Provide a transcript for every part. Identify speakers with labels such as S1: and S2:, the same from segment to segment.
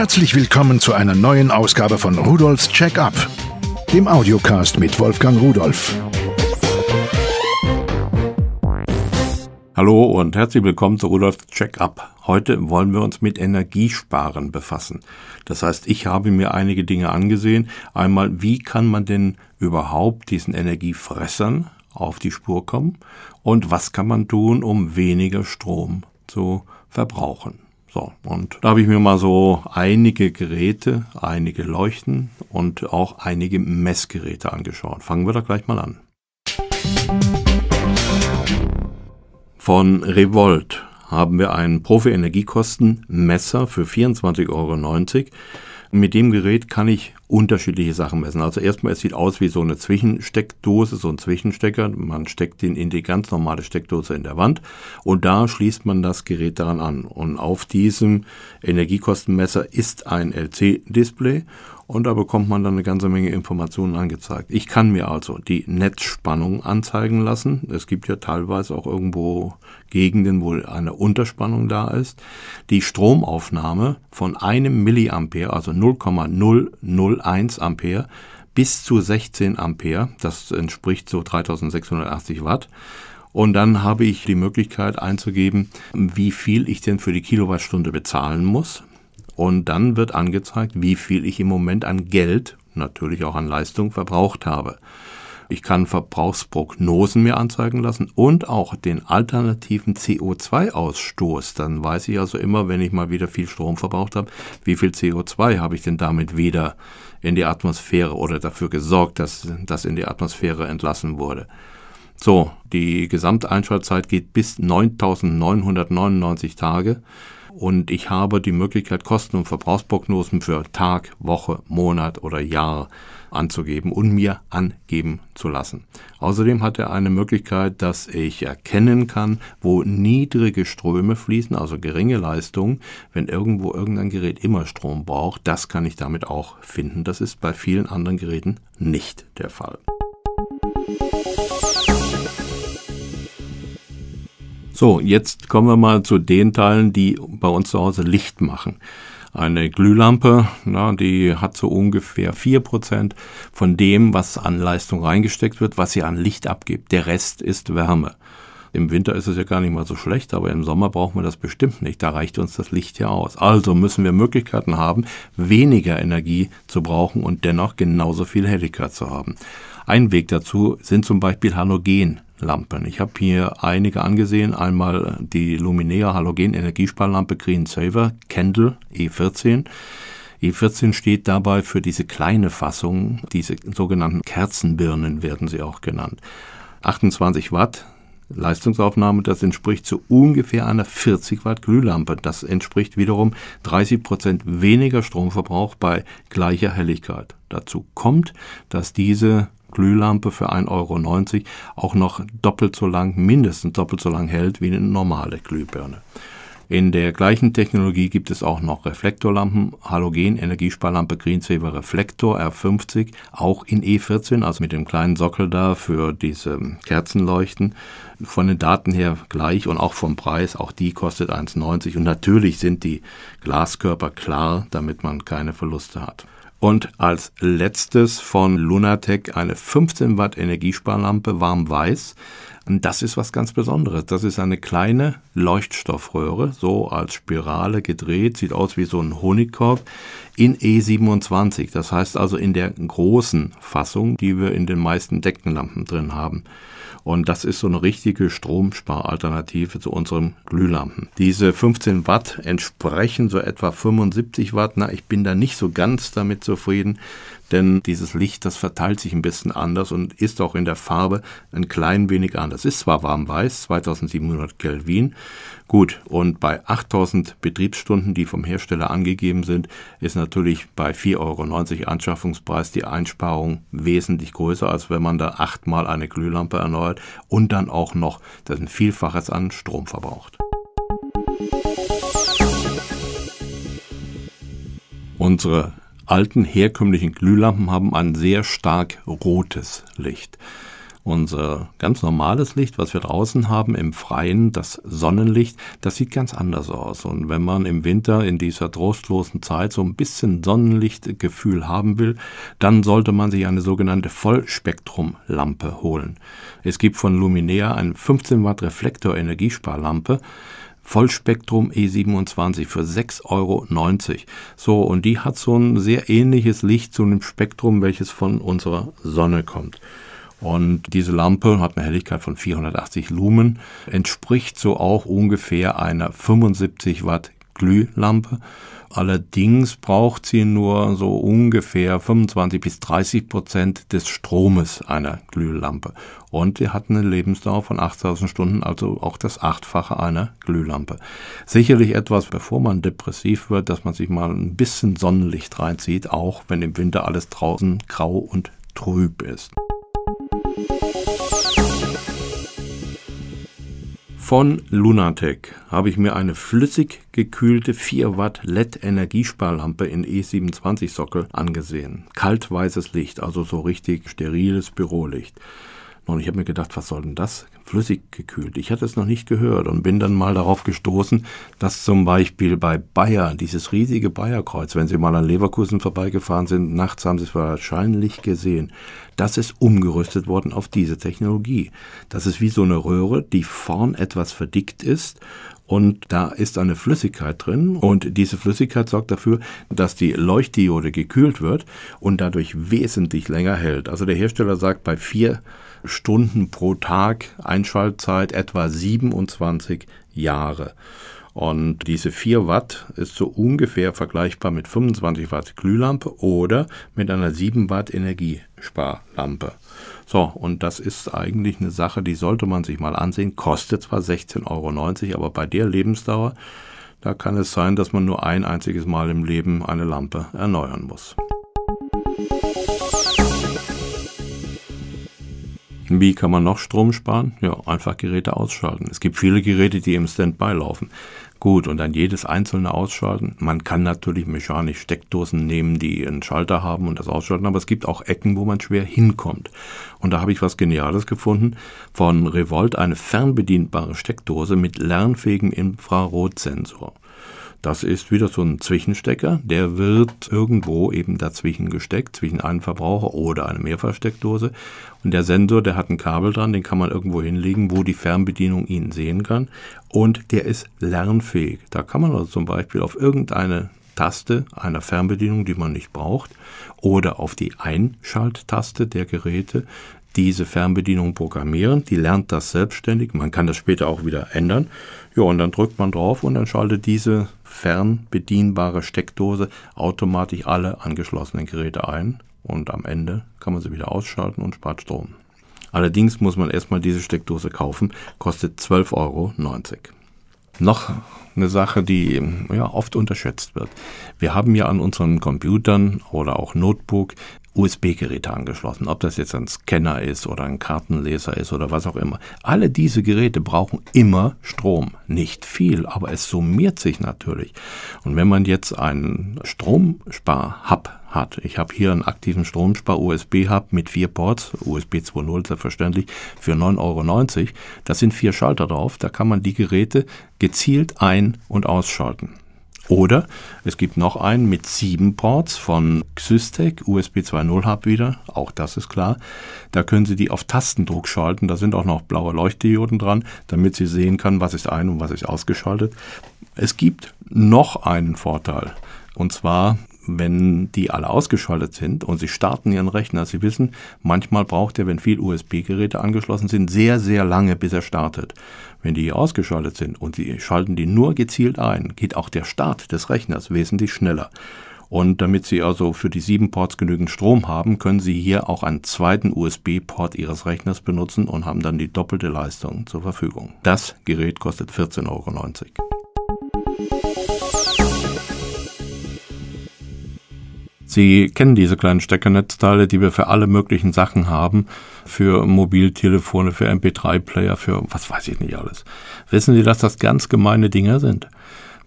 S1: Herzlich willkommen zu einer neuen Ausgabe von Rudolfs Check-up, dem Audiocast mit Wolfgang Rudolf.
S2: Hallo und herzlich willkommen zu Rudolfs Check-up. Heute wollen wir uns mit Energiesparen befassen. Das heißt, ich habe mir einige Dinge angesehen. Einmal, wie kann man denn überhaupt diesen Energiefressern auf die Spur kommen? Und was kann man tun, um weniger Strom zu verbrauchen? So, und da habe ich mir mal so einige Geräte, einige Leuchten und auch einige Messgeräte angeschaut. Fangen wir da gleich mal an. Von Revolt haben wir einen Profi-Energiekosten-Messer für 24,90 Euro. Mit dem Gerät kann ich unterschiedliche Sachen messen. Also erstmal, es sieht aus wie so eine Zwischensteckdose, so ein Zwischenstecker. Man steckt den in die ganz normale Steckdose in der Wand und da schließt man das Gerät daran an. Und auf diesem Energiekostenmesser ist ein LC-Display und da bekommt man dann eine ganze Menge Informationen angezeigt. Ich kann mir also die Netzspannung anzeigen lassen. Es gibt ja teilweise auch irgendwo Gegenden, wo eine Unterspannung da ist. Die Stromaufnahme von einem Milliampere, also 0,001 Ampere, bis zu 16 Ampere, das entspricht so 3680 Watt. Und dann habe ich die Möglichkeit einzugeben, wie viel ich denn für die Kilowattstunde bezahlen muss. Und dann wird angezeigt, wie viel ich im Moment an Geld, natürlich auch an Leistung, verbraucht habe. Ich kann Verbrauchsprognosen mir anzeigen lassen und auch den alternativen CO2-Ausstoß. Dann weiß ich also immer, wenn ich mal wieder viel Strom verbraucht habe, wie viel CO2 habe ich denn damit wieder in die Atmosphäre oder dafür gesorgt, dass das in die Atmosphäre entlassen wurde. So, die Gesamteinschaltzeit geht bis 9999 Tage und ich habe die Möglichkeit, Kosten- und Verbrauchsprognosen für Tag, Woche, Monat oder Jahr anzugeben und mir angeben zu lassen. Außerdem hat er eine Möglichkeit, dass ich erkennen kann, wo niedrige Ströme fließen, also geringe Leistungen, wenn irgendwo irgendein Gerät immer Strom braucht. Das kann ich damit auch finden. Das ist bei vielen anderen Geräten nicht der Fall. So, jetzt kommen wir mal zu den Teilen, die bei uns zu Hause Licht machen. Eine Glühlampe, na, die hat so ungefähr vier Prozent von dem, was an Leistung reingesteckt wird, was sie an Licht abgibt. Der Rest ist Wärme. Im Winter ist es ja gar nicht mal so schlecht, aber im Sommer brauchen wir das bestimmt nicht. Da reicht uns das Licht ja aus. Also müssen wir Möglichkeiten haben, weniger Energie zu brauchen und dennoch genauso viel Helligkeit zu haben. Ein Weg dazu sind zum Beispiel Halogen. Lampen. Ich habe hier einige angesehen. Einmal die Luminea Halogen Energiesparlampe Green Saver Candle E14. E14 steht dabei für diese kleine Fassung, diese sogenannten Kerzenbirnen werden sie auch genannt. 28 Watt Leistungsaufnahme, das entspricht zu ungefähr einer 40 Watt Glühlampe. Das entspricht wiederum 30 Prozent weniger Stromverbrauch bei gleicher Helligkeit. Dazu kommt, dass diese Glühlampe für 1,90 Euro auch noch doppelt so lang, mindestens doppelt so lang hält wie eine normale Glühbirne. In der gleichen Technologie gibt es auch noch Reflektorlampen, Halogen Energiesparlampe Greensaver Reflektor R50, auch in E14, also mit dem kleinen Sockel da für diese Kerzenleuchten. Von den Daten her gleich und auch vom Preis, auch die kostet 1,90 und natürlich sind die Glaskörper klar, damit man keine Verluste hat. Und als letztes von Lunatec eine 15 Watt Energiesparlampe warm-weiß. Und das ist was ganz Besonderes. Das ist eine kleine Leuchtstoffröhre, so als Spirale gedreht, sieht aus wie so ein Honigkorb in E27. Das heißt also in der großen Fassung, die wir in den meisten Deckenlampen drin haben. Und das ist so eine richtige Stromsparalternative zu unseren Glühlampen. Diese 15 Watt entsprechen so etwa 75 Watt. Na, ich bin da nicht so ganz damit zufrieden, denn dieses Licht, das verteilt sich ein bisschen anders und ist auch in der Farbe ein klein wenig anders. Ist zwar warm-weiß, 2700 Kelvin, gut, und bei 8000 Betriebsstunden, die vom Hersteller angegeben sind, ist natürlich bei 4,90 Euro Anschaffungspreis die Einsparung wesentlich größer, als wenn man da achtmal eine Glühlampe erneuert und dann auch noch das ein Vielfaches an Strom verbraucht. Unsere alten herkömmlichen Glühlampen haben ein sehr stark rotes Licht. Unser ganz normales Licht, was wir draußen haben im Freien, das Sonnenlicht, das sieht ganz anders aus. Und wenn man im Winter in dieser trostlosen Zeit so ein bisschen Sonnenlichtgefühl haben will, dann sollte man sich eine sogenannte Vollspektrumlampe holen. Es gibt von Luminea eine 15 Watt Reflektor Energiesparlampe. Vollspektrum E27 für 6,90 Euro. So, und die hat so ein sehr ähnliches Licht zu einem Spektrum, welches von unserer Sonne kommt. Und diese Lampe hat eine Helligkeit von 480 Lumen, entspricht so auch ungefähr einer 75 Watt Glühlampe. Allerdings braucht sie nur so ungefähr 25 bis 30 Prozent des Stromes einer Glühlampe. Und sie hat eine Lebensdauer von 8000 Stunden, also auch das Achtfache einer Glühlampe. Sicherlich etwas, bevor man depressiv wird, dass man sich mal ein bisschen Sonnenlicht reinzieht, auch wenn im Winter alles draußen grau und trüb ist. Von Lunatec habe ich mir eine flüssig gekühlte 4 Watt LED Energiesparlampe in E27 Sockel angesehen. Kaltweißes Licht, also so richtig steriles Bürolicht. Und ich habe mir gedacht, was soll denn das? Flüssig gekühlt. Ich hatte es noch nicht gehört und bin dann mal darauf gestoßen, dass zum Beispiel bei Bayer, dieses riesige Bayerkreuz, wenn Sie mal an Leverkusen vorbeigefahren sind, nachts haben Sie es wahrscheinlich gesehen, das ist umgerüstet worden auf diese Technologie. Das ist wie so eine Röhre, die vorn etwas verdickt ist und da ist eine Flüssigkeit drin und diese Flüssigkeit sorgt dafür, dass die Leuchtdiode gekühlt wird und dadurch wesentlich länger hält. Also der Hersteller sagt bei vier Stunden pro Tag Einschaltzeit etwa 27 Jahre. Und diese 4 Watt ist so ungefähr vergleichbar mit 25 Watt Glühlampe oder mit einer 7 Watt Energiesparlampe. So, und das ist eigentlich eine Sache, die sollte man sich mal ansehen. Kostet zwar 16,90 Euro, aber bei der Lebensdauer, da kann es sein, dass man nur ein einziges Mal im Leben eine Lampe erneuern muss. Wie kann man noch Strom sparen? Ja, einfach Geräte ausschalten. Es gibt viele Geräte, die im Standby laufen. Gut, und dann jedes einzelne ausschalten. Man kann natürlich mechanisch Steckdosen nehmen, die einen Schalter haben und das ausschalten, aber es gibt auch Ecken, wo man schwer hinkommt. Und da habe ich was Geniales gefunden. Von Revolt eine fernbedienbare Steckdose mit lernfähigem Infrarotsensor. Das ist wieder so ein Zwischenstecker, der wird irgendwo eben dazwischen gesteckt, zwischen einem Verbraucher oder einer Mehrfachsteckdose. Und der Sensor, der hat ein Kabel dran, den kann man irgendwo hinlegen, wo die Fernbedienung ihn sehen kann. Und der ist lernfähig. Da kann man also zum Beispiel auf irgendeine Taste einer Fernbedienung, die man nicht braucht, oder auf die Einschalttaste der Geräte diese Fernbedienung programmieren. Die lernt das selbstständig. Man kann das später auch wieder ändern. Ja, und dann drückt man drauf und dann schaltet diese fernbedienbare Steckdose automatisch alle angeschlossenen Geräte ein. Und am Ende kann man sie wieder ausschalten und spart Strom. Allerdings muss man erstmal diese Steckdose kaufen, kostet 12,90 Euro. Noch eine Sache, die ja, oft unterschätzt wird. Wir haben ja an unseren Computern oder auch Notebook USB-Geräte angeschlossen, ob das jetzt ein Scanner ist oder ein Kartenleser ist oder was auch immer. Alle diese Geräte brauchen immer Strom. Nicht viel, aber es summiert sich natürlich. Und wenn man jetzt einen Stromspar-Hub hat, ich habe hier einen aktiven Stromspar-USB-Hub mit vier Ports, USB 2.0 selbstverständlich, für 9,90 Euro, da sind vier Schalter drauf, da kann man die Geräte gezielt ein- und ausschalten. Oder es gibt noch einen mit sieben Ports von Xystec, USB 2.0 Hub wieder, auch das ist klar. Da können Sie die auf Tastendruck schalten, da sind auch noch blaue Leuchtdioden dran, damit Sie sehen können, was ist ein und was ist ausgeschaltet. Es gibt noch einen Vorteil. Und zwar wenn die alle ausgeschaltet sind und Sie starten Ihren Rechner, Sie wissen, manchmal braucht er, wenn viel USB-Geräte angeschlossen sind, sehr, sehr lange, bis er startet. Wenn die ausgeschaltet sind und Sie schalten die nur gezielt ein, geht auch der Start des Rechners wesentlich schneller. Und damit Sie also für die sieben Ports genügend Strom haben, können Sie hier auch einen zweiten USB-Port Ihres Rechners benutzen und haben dann die doppelte Leistung zur Verfügung. Das Gerät kostet 14,90 Euro. Sie kennen diese kleinen Steckernetzteile, die wir für alle möglichen Sachen haben, für Mobiltelefone, für MP3-Player, für was weiß ich nicht alles. Wissen Sie, dass das ganz gemeine Dinger sind?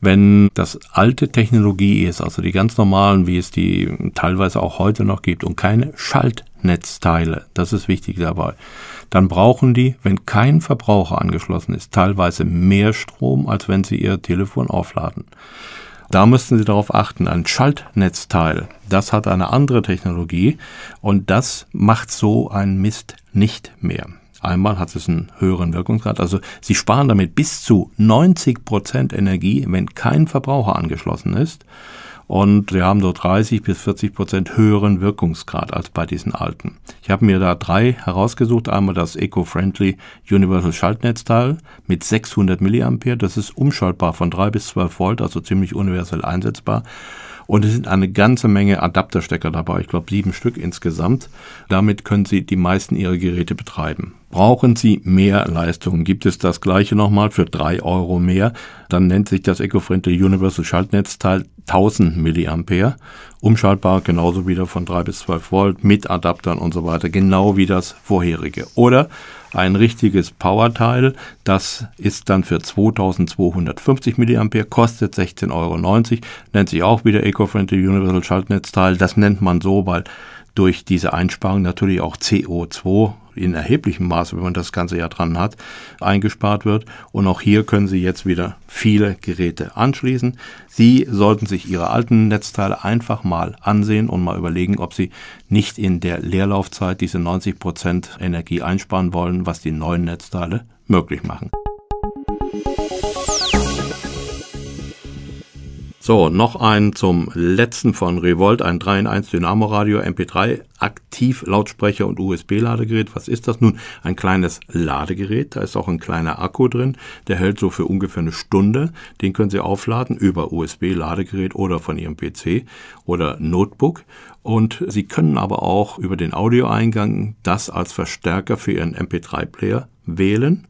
S2: Wenn das alte Technologie ist, also die ganz normalen, wie es die teilweise auch heute noch gibt und keine Schalt Schaltnetzteile. Das ist wichtig dabei. Dann brauchen die, wenn kein Verbraucher angeschlossen ist, teilweise mehr Strom, als wenn sie ihr Telefon aufladen. Da müssten Sie darauf achten, ein Schaltnetzteil, das hat eine andere Technologie und das macht so einen Mist nicht mehr. Einmal hat es einen höheren Wirkungsgrad, also Sie sparen damit bis zu 90 Prozent Energie, wenn kein Verbraucher angeschlossen ist und sie haben so 30 bis 40 Prozent höheren Wirkungsgrad als bei diesen alten. Ich habe mir da drei herausgesucht. Einmal das Eco-Friendly Universal Schaltnetzteil mit 600 Milliampere. Das ist umschaltbar von 3 bis 12 Volt, also ziemlich universell einsetzbar. Und es sind eine ganze Menge Adapterstecker dabei, ich glaube sieben Stück insgesamt. Damit können Sie die meisten Ihrer Geräte betreiben. Brauchen Sie mehr Leistung? Gibt es das gleiche nochmal für drei Euro mehr? Dann nennt sich das EcoFriendly Universal Schaltnetzteil 1000 Milliampere. Umschaltbar genauso wieder von 3 bis 12 Volt mit Adaptern und so weiter. Genau wie das vorherige. Oder ein richtiges Powerteil, das ist dann für 2250 Milliampere, kostet 16,90 Euro, nennt sich auch wieder EcoFriendly Universal Schaltnetzteil. Das nennt man so, weil durch diese Einsparung natürlich auch CO2 in erheblichem Maße, wenn man das ganze Jahr dran hat, eingespart wird. Und auch hier können Sie jetzt wieder viele Geräte anschließen. Sie sollten sich Ihre alten Netzteile einfach mal ansehen und mal überlegen, ob Sie nicht in der Leerlaufzeit diese 90 Prozent Energie einsparen wollen, was die neuen Netzteile möglich machen. So, noch ein zum letzten von Revolt, ein 3 in 1 Dynamo-Radio, MP3, Aktiv, Lautsprecher und USB-Ladegerät. Was ist das nun? Ein kleines Ladegerät, da ist auch ein kleiner Akku drin, der hält so für ungefähr eine Stunde. Den können Sie aufladen über USB-Ladegerät oder von Ihrem PC oder Notebook. Und Sie können aber auch über den Audioeingang das als Verstärker für Ihren MP3-Player wählen.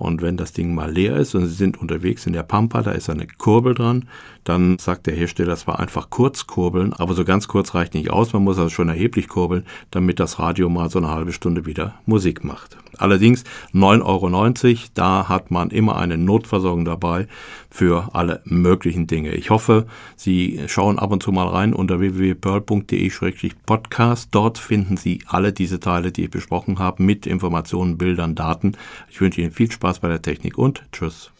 S2: Und wenn das Ding mal leer ist und Sie sind unterwegs in der Pampa, da ist eine Kurbel dran, dann sagt der Hersteller zwar einfach kurz kurbeln, aber so ganz kurz reicht nicht aus. Man muss also schon erheblich kurbeln, damit das Radio mal so eine halbe Stunde wieder Musik macht. Allerdings 9,90 Euro, da hat man immer eine Notversorgung dabei für alle möglichen Dinge. Ich hoffe, Sie schauen ab und zu mal rein unter www.pearl.de-podcast. Dort finden Sie alle diese Teile, die ich besprochen habe, mit Informationen, Bildern, Daten. Ich wünsche Ihnen viel Spaß bei der Technik und tschüss.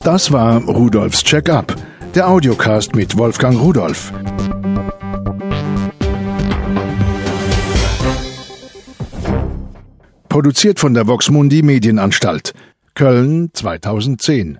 S1: Das war Rudolfs Check-up, der Audiocast mit Wolfgang Rudolf. Produziert von der Voxmundi Medienanstalt. Köln 2010.